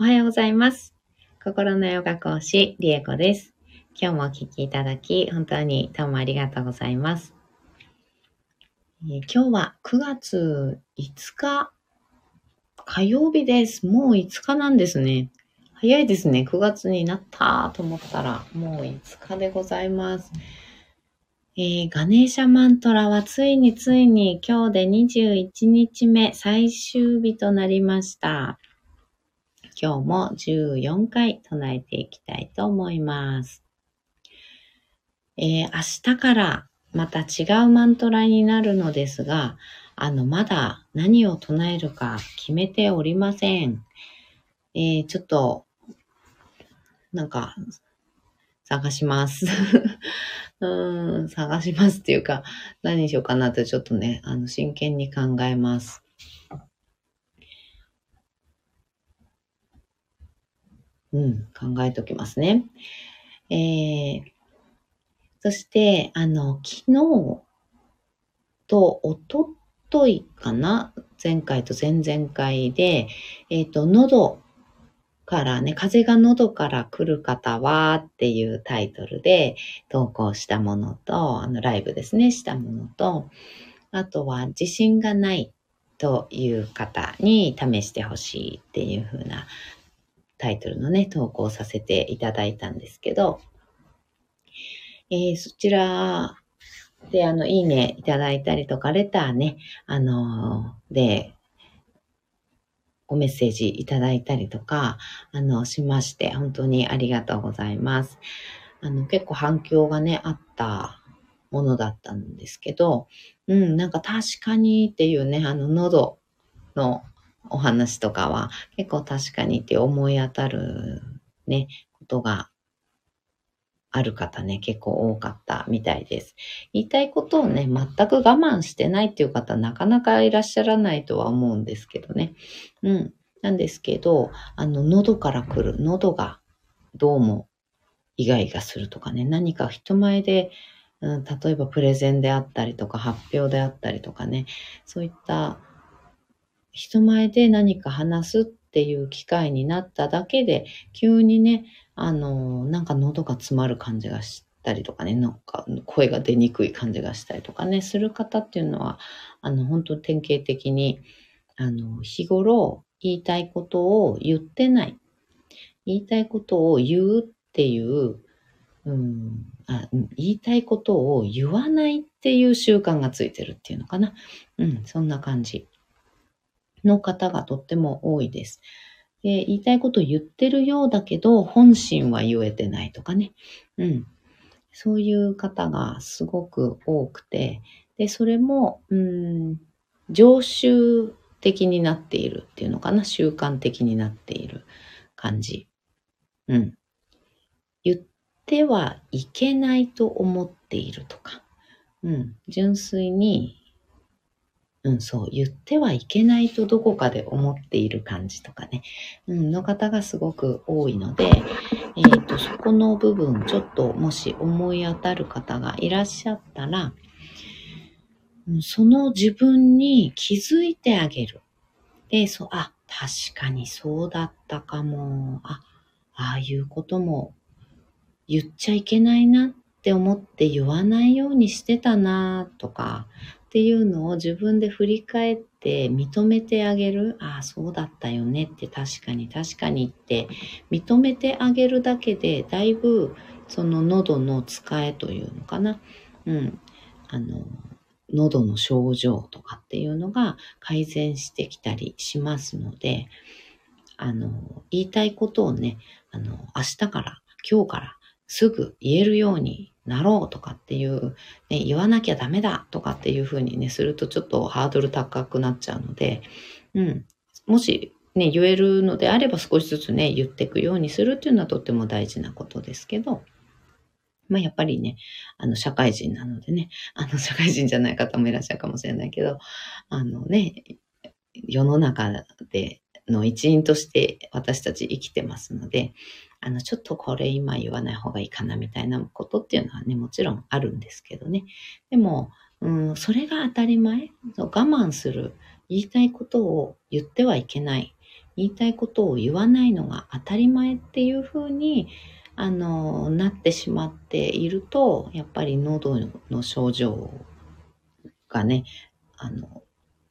おはようございます。心のヨガ講師、リエコです。今日もお聞きいただき、本当にどうもありがとうございます。えー今日は9月5日、火曜日です。もう5日なんですね。早いですね。9月になったと思ったら、もう5日でございます。えーガネーシャマントラはついについに今日で21日目、最終日となりました。今日も14回唱えていきたいと思います。えー明日からまた違うマントラになるのですが、あの、まだ何を唱えるか決めておりません。えーちょっと、なんか、探します。うん、探しますっていうか、何にしようかなってちょっとね、あの、真剣に考えます。うん、考えておきますね。えー、そして、あの、昨日とおとといかな？前回と前々回で、えっ、と、喉からね、風が喉から来る方はっていうタイトルで投稿したものと、あの、ライブですね、したものと、あとは自信がないという方に試してほしいっていう風なタイトルのね、投稿させていただいたんですけど、えーそちらで、あの、いいねいただいたりとか、レターね、あのーで、ごメッセージいただいたりとか、あの、しまして、本当にありがとうございます。あの、結構反響がね、あったものだったんですけど、うん、なんか確かにっていうね、あの、喉のお話とかは、結構確かにって思い当たるね、ことがある方ね、結構多かったみたいです。言いたいことをね、全く我慢してないっていう方、なかなかいらっしゃらないとは思うんですけどね。うん。なんですけど、あの、喉から来る、喉がどうもイガイガするとかね、何か人前で、うん、例えばプレゼンであったりとか、発表であったりとかね、そういった人前で何か話すっていう機会になっただけで、急にね、あの、なんか喉が詰まる感じがしたりとかね、なんか声が出にくい感じがしたりとかね、する方っていうのは、あの、本当典型的に、あの、日頃言いたいことを言ってない。言いたいことを言うっていう、うん、あ言いたいことを言わないっていう習慣がついてるっていうのかな。うん、そんな感じの方がとっても多いです。で言いたいこと言ってるようだけど、本心は言えてないとかね。うん。そういう方がすごく多くて、で、それも、うん、常習的になっているっていうのかな。習慣的になっている感じ。うん。言ってはいけないと思っているとか。うん。純粋に、うん、そう、言ってはいけないとどこかで思っている感じとかね、うん、の方がすごく多いので、えっ、と、そこの部分、ちょっともし思い当たる方がいらっしゃったら、うんその自分に気づいてあげる。で、そう、あ、確かにそうだったかも。あ、ああいうことも言っちゃいけないなって思って言わないようにしてたなとか、っていうのを自分で振り返って認めてあげる。ああ、そうだったよねって確かに確かにって認めてあげるだけでだいぶその喉の使えというのかな。うん。あの、喉の症状とかっていうのが改善してきたりしますので、あの、言いたいことをね、あの、明日から、今日からすぐ言えるようになろうとかっていう、ね、言わなきゃダメだとかっていうふうにね、するとちょっとハードル高くなっちゃうので、うん。もしね、言えるのであれば少しずつね、言っていくようにするっていうのはとっても大事なことですけど、まあやっぱりね、あの社会人なのでね、あの社会人じゃない方もいらっしゃるかもしれないけど、あのね、世の中での一員として私たち生きてますので、あの、ちょっとこれ今言わない方がいいかなみたいなことっていうのはね、もちろんあるんですけどね。でも、うん、それが当たり前そう我慢する。言いたいことを言ってはいけない。言いたいことを言わないのが当たり前っていうふうに、あの、なってしまっていると、やっぱり喉の症状がね、あの、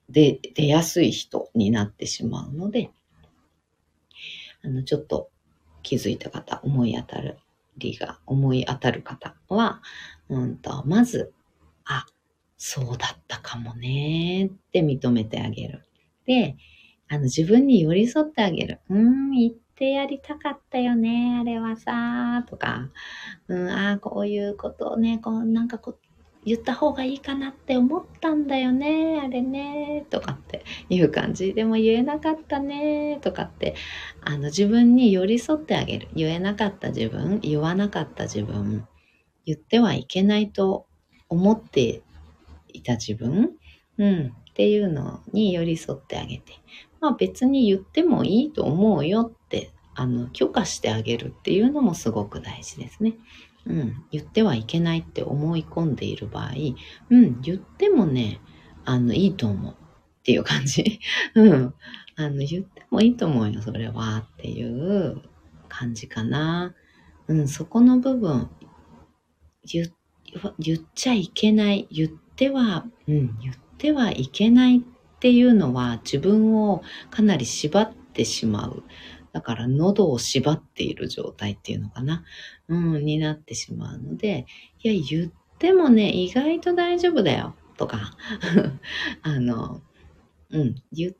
で、出やすい人になってしまうので、あの、ちょっと気づいた方、思い当たるりが、思い当たる方は、うんと、まず、あ、そうだったかもねって認めてあげる。で、あの、自分に寄り添ってあげる。うん、言ってやりたかったよね、あれはさ、とか、うん、ああ、こういうことをね、こう、なんかこう、言った方がいいかなって思ったんだよね、あれね、とかっていう感じ。でも言えなかったね、とかって、あの、自分に寄り添ってあげる。言えなかった自分、言わなかった自分、言ってはいけないと思っていた自分、うん、っていうのに寄り添ってあげて、まあ別に言ってもいいと思うよって、あの、許可してあげるっていうのもすごく大事ですね。うん、言ってはいけないって思い込んでいる場合、うん、言ってもね、あの、いいと思うっていう感じ。うん。あの、言ってもいいと思うよ、それはっていう感じかな。うん、そこの部分、言言っちゃいけない、言っては、うん、言ってはいけないっていうのは自分をかなり縛ってしまう。だから喉を縛っている状態っていうのかな。うん、になってしまうので、いや、言ってもね、意外と大丈夫だよ。とか、あの、うん、言っ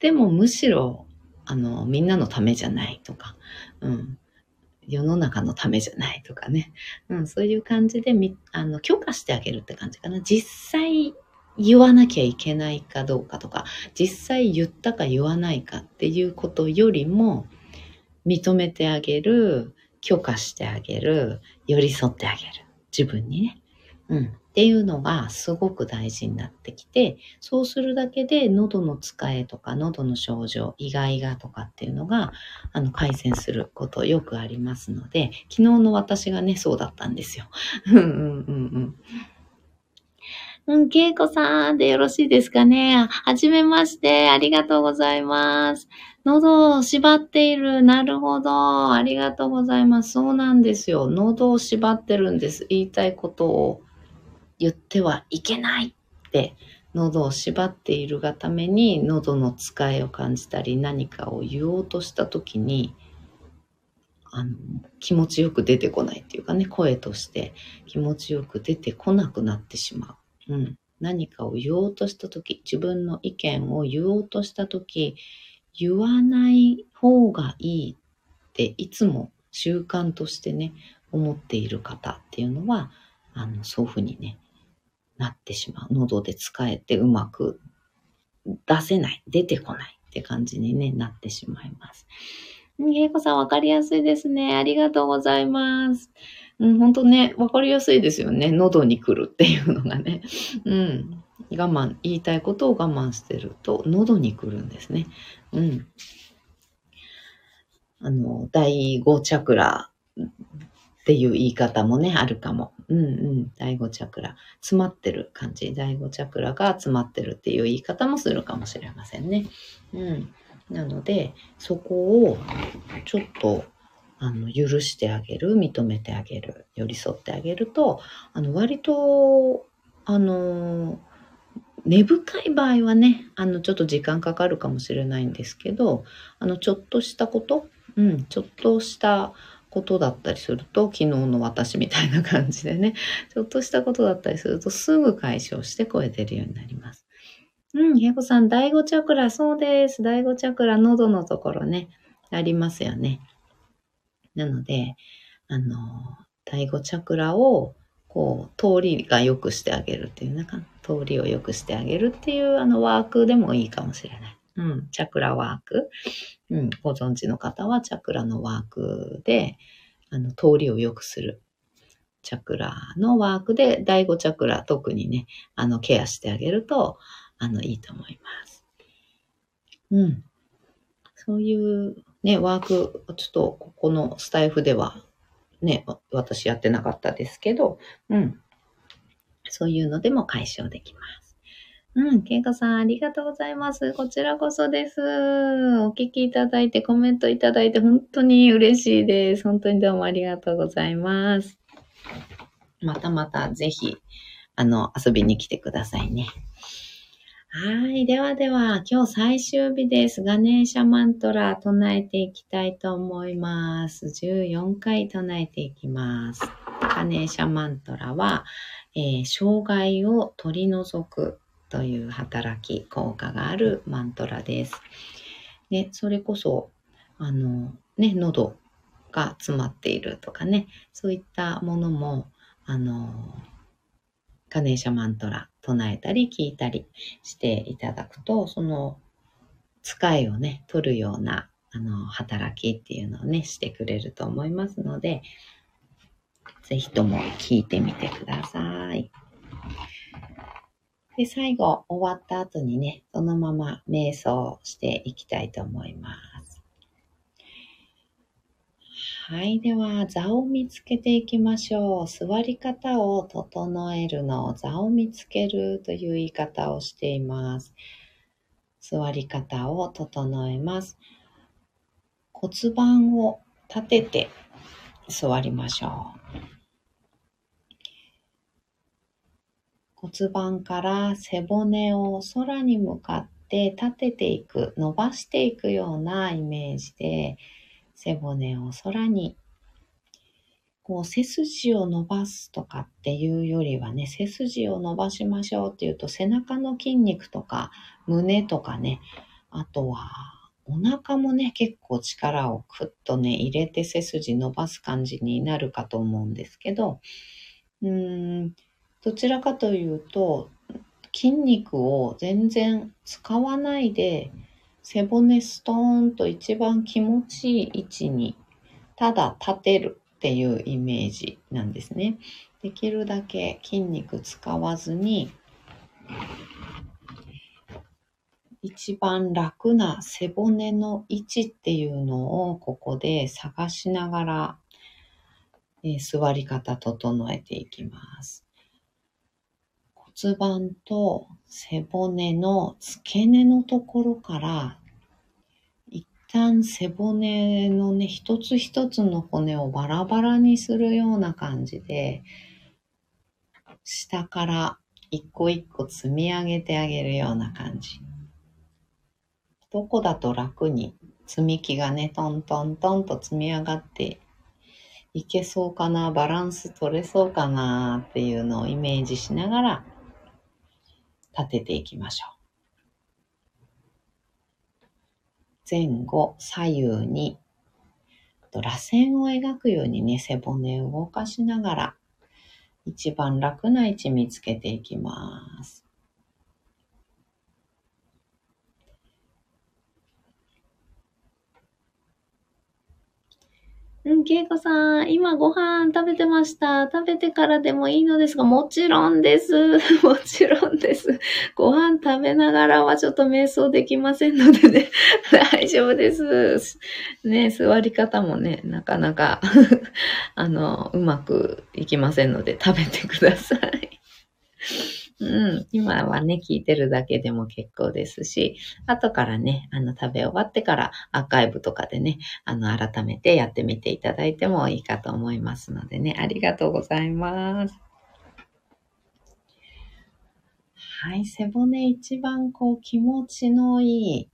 てもむしろ、あの、みんなのためじゃないとか、うん、世の中のためじゃないとかね。うん、そういう感じでみ、あの、許可してあげるって感じかな。実際言わなきゃいけないかどうかとか、実際言ったか言わないかっていうことよりも、認めてあげる、許可してあげる、寄り添ってあげる。自分にね。うん。っていうのがすごく大事になってきて、そうするだけで喉の使えとか喉の症状、意外がとかっていうのが、あの、改善することよくありますので、昨日の私がね、そうだったんですよ。うんうんうんうん。うん、けいこさんでよろしいですかね。はじめまして。ありがとうございます。喉を縛っている。なるほど。ありがとうございます。そうなんですよ。喉を縛ってるんです。言いたいことを。言ってはいけないって喉を縛っているがために喉の使いを感じたり何かを言おうとした時にあの気持ちよく出てこないっていうかね声として気持ちよく出てこなくなってしまう。うん、何かを言おうとした時自分の意見を言おうとした時言わない方がいいっていつも習慣としてね思っている方っていうのはあのそういうふうにねなってしまう。喉で使えてうまく出せない、出てこないって感じに、ね、なってしまいます。げいこさんわかりやすいですね。ありがとうございます。うん、本当ね、わかりやすいですよね。喉に来るっていうのがね。うん。我慢、言いたいことを我慢してると、喉に来るんですね。うん。あの、第5チャクラっていう言い方もね、あるかも。うんうん。第5チャクラ。詰まってる感じ。第5チャクラが詰まってるっていう言い方もするかもしれませんね。うん。なので、そこをちょっと、あの、許してあげる、認めてあげる、寄り添ってあげると、あの、割と、あの、根深い場合はね、あの、ちょっと時間かかるかもしれないんですけど、あの、ちょっとしたこと、うん、ちょっとしたことだったりすると、昨日の私みたいな感じでね、ちょっとしたことだったりすると、すぐ解消して声出るようになります。うん、ひえこさん、第5チャクラ、そうです。第5チャクラ、喉のところね、ありますよね。なので、あの、第5チャクラを、こう、通りが良くしてあげるっていう、なんか、通りを良くしてあげるっていう、あの、ワークでもいいかもしれない。うん、チャクラワーク。うん、ご存知の方はチャクラのワークで、あの、通りを良くする。チャクラのワークで、第5チャクラ特にね、あの、ケアしてあげると、あの、いいと思います。うん。そういうね、ワーク、ちょっとここのスタイフでは、ね、私やってなかったですけど、うん。そういうのでも解消できます。うん、けいこさん、ありがとうございます。こちらこそです。お聞きいただいて、コメントいただいて、本当に嬉しいです。本当にどうもありがとうございます。またまた、ぜひ、あの、遊びに来てくださいね。はい。ではでは、今日最終日です。ガネーシャマントラ唱えていきたいと思います。14回唱えていきます。ガネーシャマントラは、えー、障害を取り除くという働き、効果があるマントラです。で、それこそ、あの、ね、喉が詰まっているとかね、そういったものも、あの、ガネーシャマントラ唱えたり聞いたりしていただくと、その使いをね、取るようなあの働きっていうのをね、してくれると思いますので、ぜひとも聞いてみてください。で、最後終わった後にね、そのまま瞑想していきたいと思います。はい。では、座を見つけていきましょう。座り方を整えるの座を見つけるという言い方をしています。座り方を整えます。骨盤を立てて座りましょう。骨盤から背骨を空に向かって立てていく、伸ばしていくようなイメージで、背骨を空に、こう背筋を伸ばすとかっていうよりはね、背筋を伸ばしましょうっていうと背中の筋肉とか胸とかね、あとはお腹もね、結構力をクッとね、入れて背筋伸ばす感じになるかと思うんですけど、うーん、どちらかというと、筋肉を全然使わないで、背骨ストーンと一番気持ちいい位置に、ただ立てるっていうイメージなんですね。できるだけ筋肉使わずに、一番楽な背骨の位置っていうのをここで探しながら、えー、座り方整えていきます。骨盤と背骨の付け根のところから、一旦背骨のね、一つ一つの骨をバラバラにするような感じで、下から一個一個積み上げてあげるような感じ。どこだと楽に積み木がね、トントントンと積み上がっていけそうかな、バランス取れそうかなっていうのをイメージしながら立てていきましょう。前後、左右に、螺旋を描くようにね、背骨を動かしながら、一番楽な位置見つけていきます。うん、けいこさん、今ご飯食べてました。食べてからでもいいのですが、もちろんです。もちろんです。ご飯食べながらはちょっと瞑想できませんのでね、大丈夫です。ね、座り方もね、なかなか あの、うまくいきませんので、食べてください。うん、今はね、聞いてるだけでも結構ですし、後からね、あの、食べ終わってからアーカイブとかでね、あの、改めてやってみていただいてもいいかと思いますのでね、ありがとうございます。はい、背骨一番こう気持ちのいい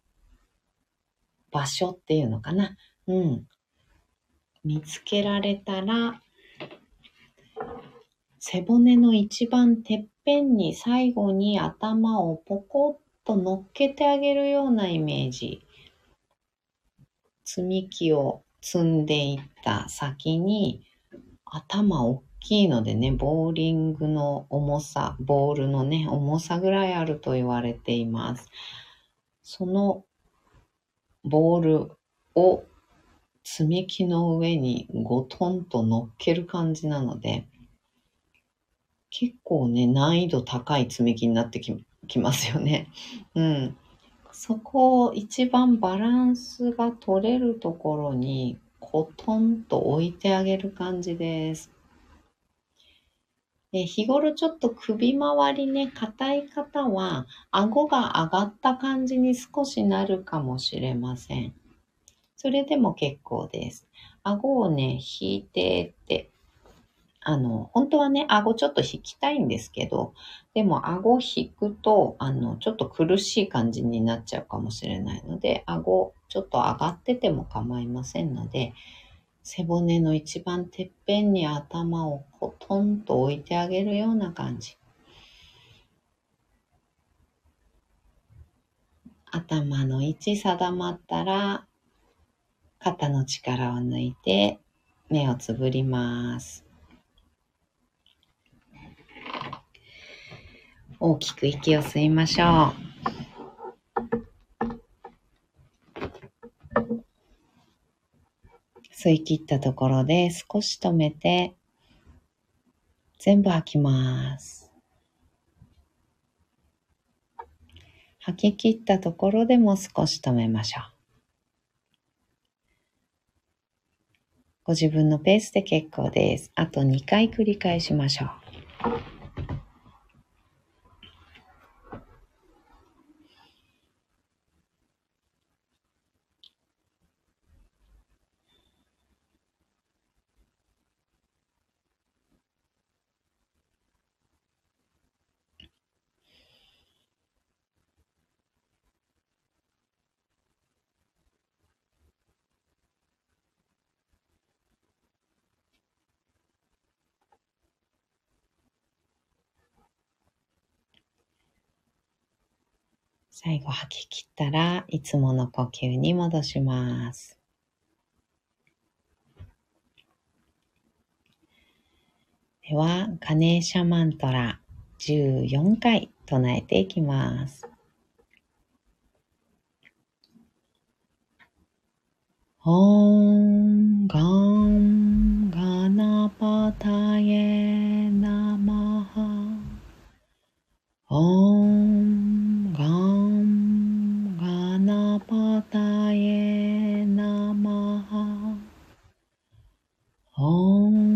場所っていうのかな。うん。見つけられたら、背骨の一番てっぺんに最後に頭をポコッと乗っけてあげるようなイメージ。積み木を積んでいった先に頭大きいのでね、ボーリングの重さ、ボールのね、重さぐらいあると言われています。そのボールを積み木の上にゴトンと乗っける感じなので、結構ね、難易度高い積み木になってききますよね。うん。そこを一番バランスが取れるところにコトンと置いてあげる感じです。で日頃ちょっと首周りね、硬い方は、顎が上がった感じに少しなるかもしれません。それでも結構です。顎をね、引いてって、あの、本当はね、顎ちょっと引きたいんですけど、でも顎引くと、あの、ちょっと苦しい感じになっちゃうかもしれないので、顎ちょっと上がってても構いませんので、背骨の一番てっぺんに頭をコトンと置いてあげるような感じ。頭の位置定まったら、肩の力を抜いて目をつぶります。大きく息を吸いましょう。吸い切ったところで少し止めて、全部吐きます。吐き切ったところでも少し止めましょう。ご自分のペースで結構です。あと2回繰り返しましょう。最後吐き切ったらいつもの呼吸に戻します。では、カネーシャマントラ14回唱えていきます。オンガンガナパタエナマハオンタナマハオン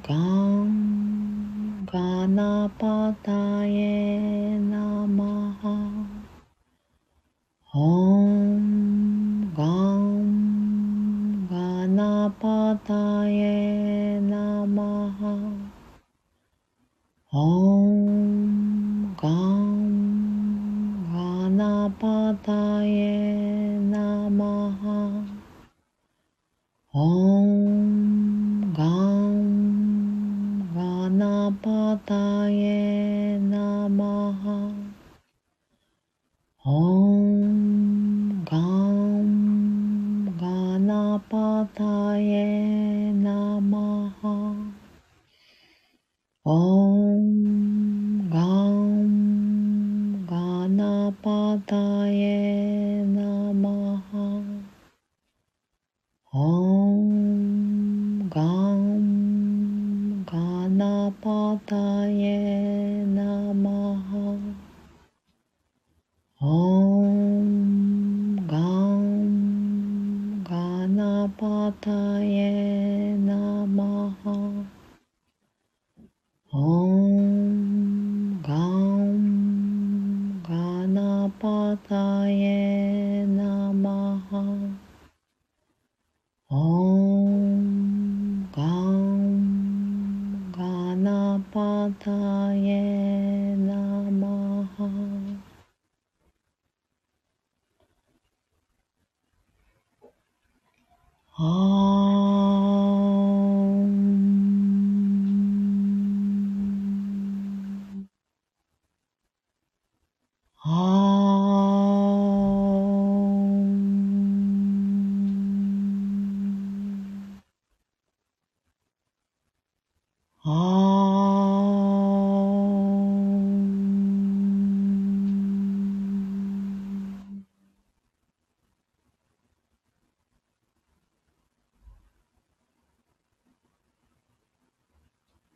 ガンガナパタエナマハオンガンガナパタエナマハオンガンガナパタエナマハオン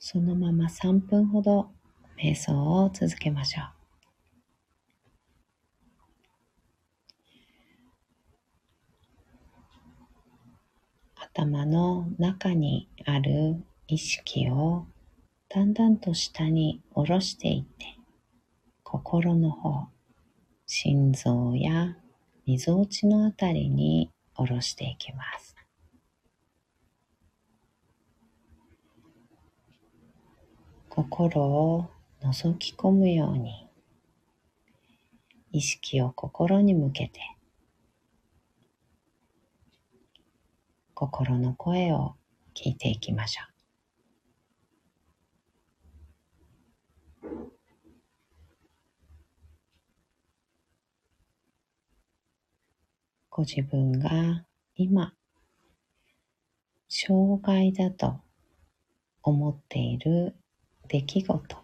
そのまま3分ほど瞑想を続けましょう。頭の中にある意識をだんだんと下に下ろしていって心の方心臓やみぞおちのあたりに下ろしていきます心を覗き込むように意識を心に向けて心の声を聞いていきましょう。ご自分が今、障害だと思っている出来事、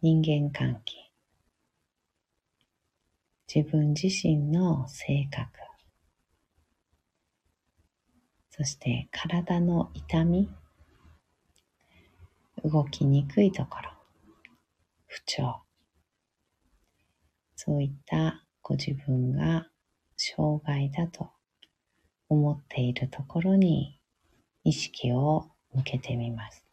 人間関係、自分自身の性格、そして体の痛み、動きにくいところ、不調、そういったご自分が障害だと思っているところに意識を向けてみます。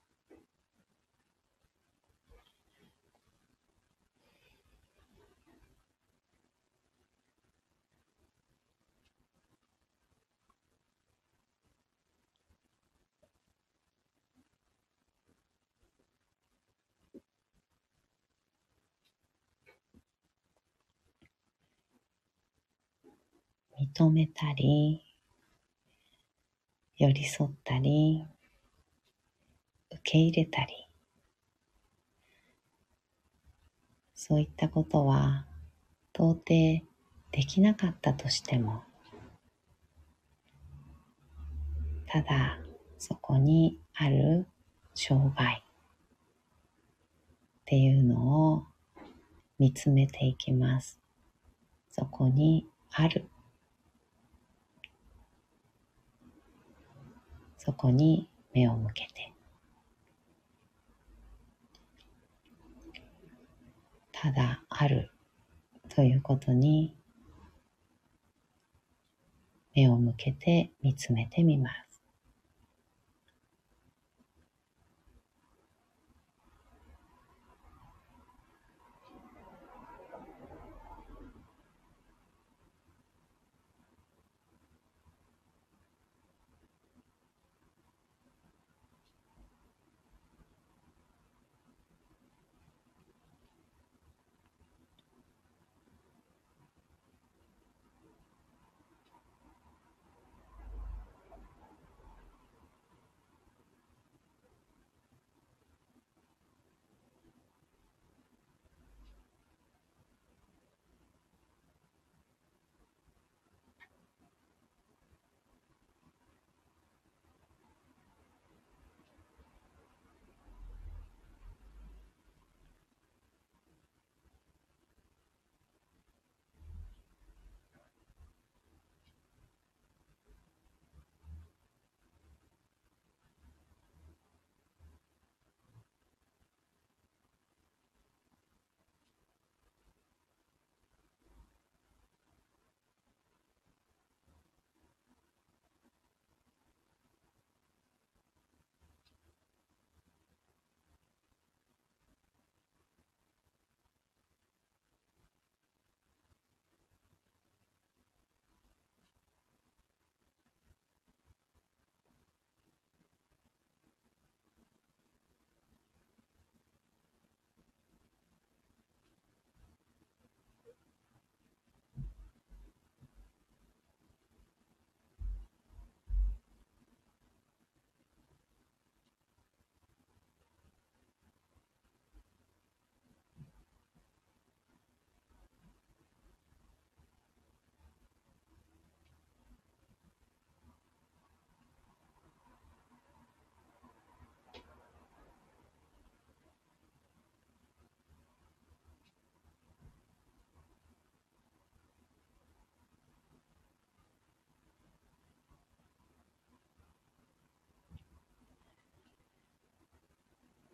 認めたり、寄り添ったり、受け入れたり、そういったことは到底できなかったとしても、ただそこにある障害っていうのを見つめていきます。そこにあるそこに目を向けてただあるということに目を向けて見つめてみます。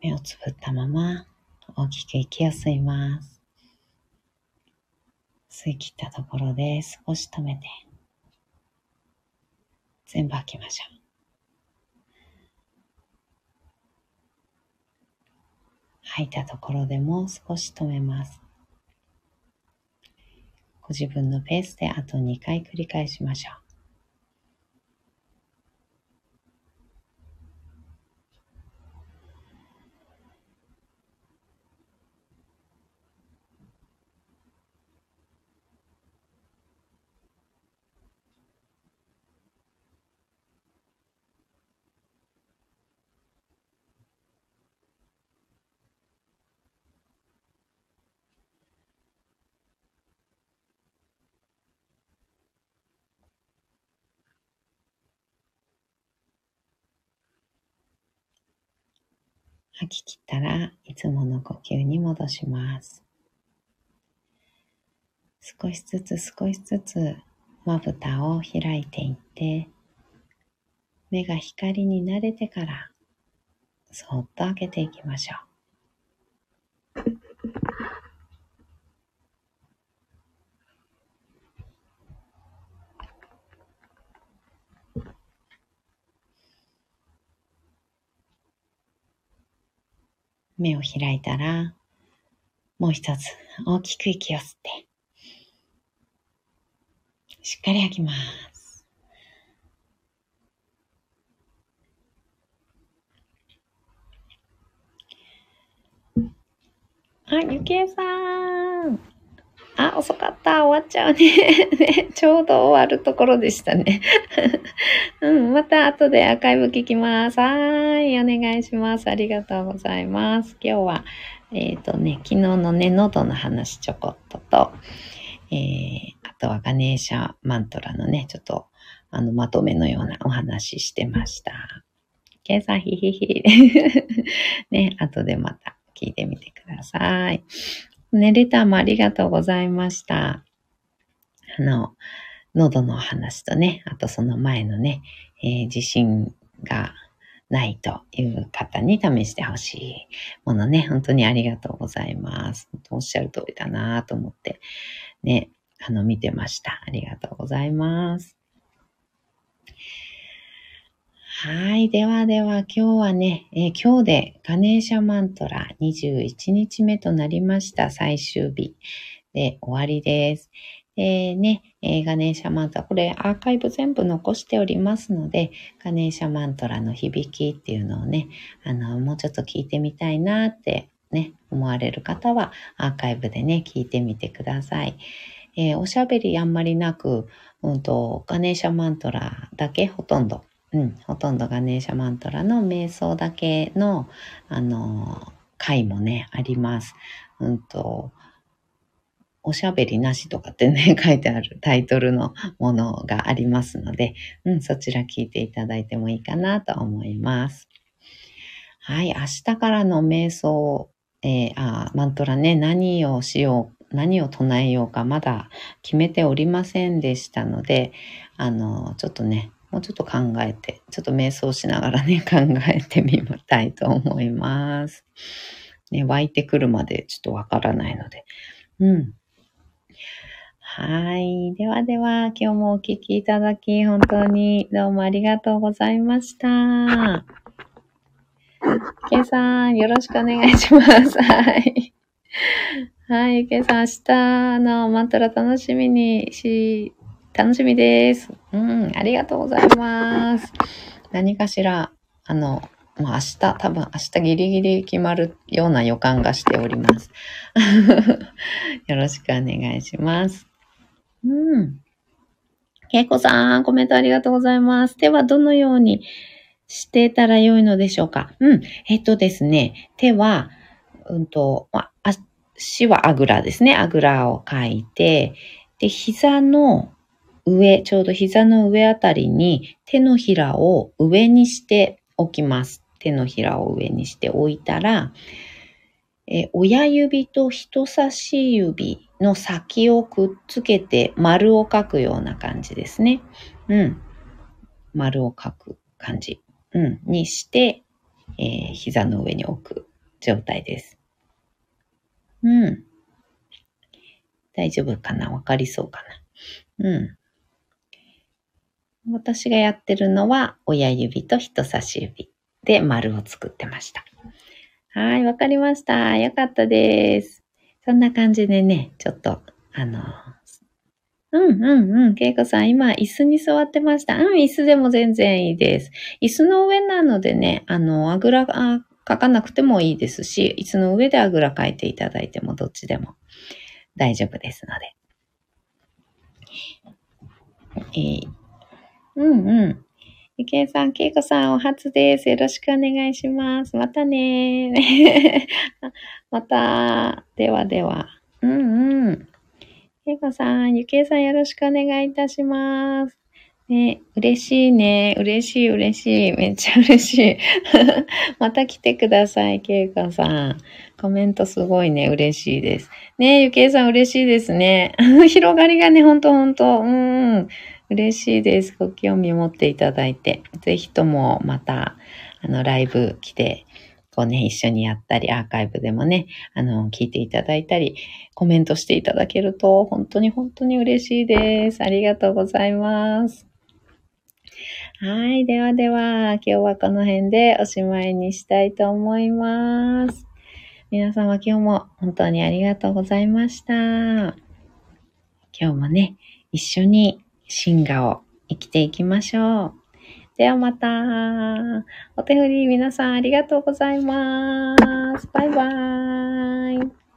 目をつぶったまま大きく息を吸います。吸い切ったところで少し止めて、全部吐きましょう。吐いたところでも少し止めます。ご自分のペースであと2回繰り返しましょう。吐き切ったらいつもの呼吸に戻します。少しずつ少しずつまぶたを開いていって目が光に慣れてからそっと開けていきましょう。目を開いたら、もう一つ大きく息を吸って、しっかり吐きます。あ、ゆきえさん。あ、遅かった。終わっちゃうね。ねちょうど終わるところでしたね。うん、また後でアーカイブ聞きます。はい、お願いします。ありがとうございます。今日は、えっ、ー、とね、昨日のね、喉の話ちょこっとと、えー、あとはガネーシャマントラのね、ちょっと、あの、まとめのようなお話してました。ケイさん、ヒヒヒ。ね、後でまた聞いてみてください。ね、レターもありがとうございました。あの、喉の話とね、あとその前のね、えー、自信がないという方に試してほしいものね、本当にありがとうございます。おっしゃる通りだなと思って、ね、あの、見てました。ありがとうございます。はい。ではでは、今日はね、えー、今日でガネーシャマントラ21日目となりました最終日で終わりです。でね、えー、ガネーシャマントラ、これアーカイブ全部残しておりますので、ガネーシャマントラの響きっていうのをね、あの、もうちょっと聞いてみたいなってね、思われる方はアーカイブでね、聞いてみてください。えー、おしゃべりあんまりなく、うんと、ガネーシャマントラだけほとんどうん、ほとんどガネーシャマントラの瞑想だけの、あの、回もね、あります。うんと、おしゃべりなしとかってね、書いてあるタイトルのものがありますので、うん、そちら聞いていただいてもいいかなと思います。はい、明日からの瞑想、えー、あ、マントラね、何をしよう、何を唱えようかまだ決めておりませんでしたので、あの、ちょっとね、もうちょっと考えて、ちょっと瞑想しながらね、考えてみたいと思います。ね、湧いてくるまでちょっとわからないので。うん。はい。ではでは、今日もお聞きいただき、本当にどうもありがとうございました。けいさん、よろしくお願いします。はい。はい、けいさん、明日のマントラ楽しみにし楽しみです。うん、ありがとうございます。何かしら、あの、もう明日、多分明日ギリギリ決まるような予感がしております。よろしくお願いします。うん。けいこさん、コメントありがとうございます。手はどのようにしてたらよいのでしょうか？うん。えっとですね、手は、うんと、まあ、足はあぐらですね。あぐらを書いて、で、膝の上、ちょうど膝の上あたりに手のひらを上にしておきます。手のひらを上にしておいたら、え親指と人差し指の先をくっつけて丸を描くような感じですね。うん。丸を描く感じ。うん。にして、えー、膝の上に置く。状態です。うん。大丈夫かな？わかりそうかな？うん。私がやってるのは親指と人差し指で丸を作ってました。はい、わかりました。よかったです。そんな感じでね、ちょっと、あの、うんうんうん。けいこさん、今、椅子に座ってました。うん、椅子でも全然いいです。椅子の上なのでね、あの、あぐら、あ書かなくてもいいですし、椅子の上であぐらかいていただいてもどっちでも大丈夫ですので。えー、うんうん。ゆけいさん、けいこさん、お初です。よろしくお願いします。またね また、ではでは。うんうん。けいこさん、ゆけいさんよろしくお願いいたします。ね、嬉しいね。嬉しい、嬉しい。めっちゃ嬉しい。また来てください、けいこさん。コメントすごいね。嬉しいです。ねゆけいさん嬉しいですね。広がりがね、ほんとほんと。うん。嬉しいです。ご興味持っていただいて。ぜひともまた、あの、ライブ来て、こうね、一緒にやったり、アーカイブでもね、あの、聞いていただいたり、コメントしていただけると、本当に本当に嬉しいです。ありがとうございます。はい。ではでは、今日はこの辺でおしまいにしたいと思います。皆様今日も本当にありがとうございました。今日もね、一緒にシンガを生きていきましょう。ではまた。お手振り皆さんありがとうございます。バイバーイ。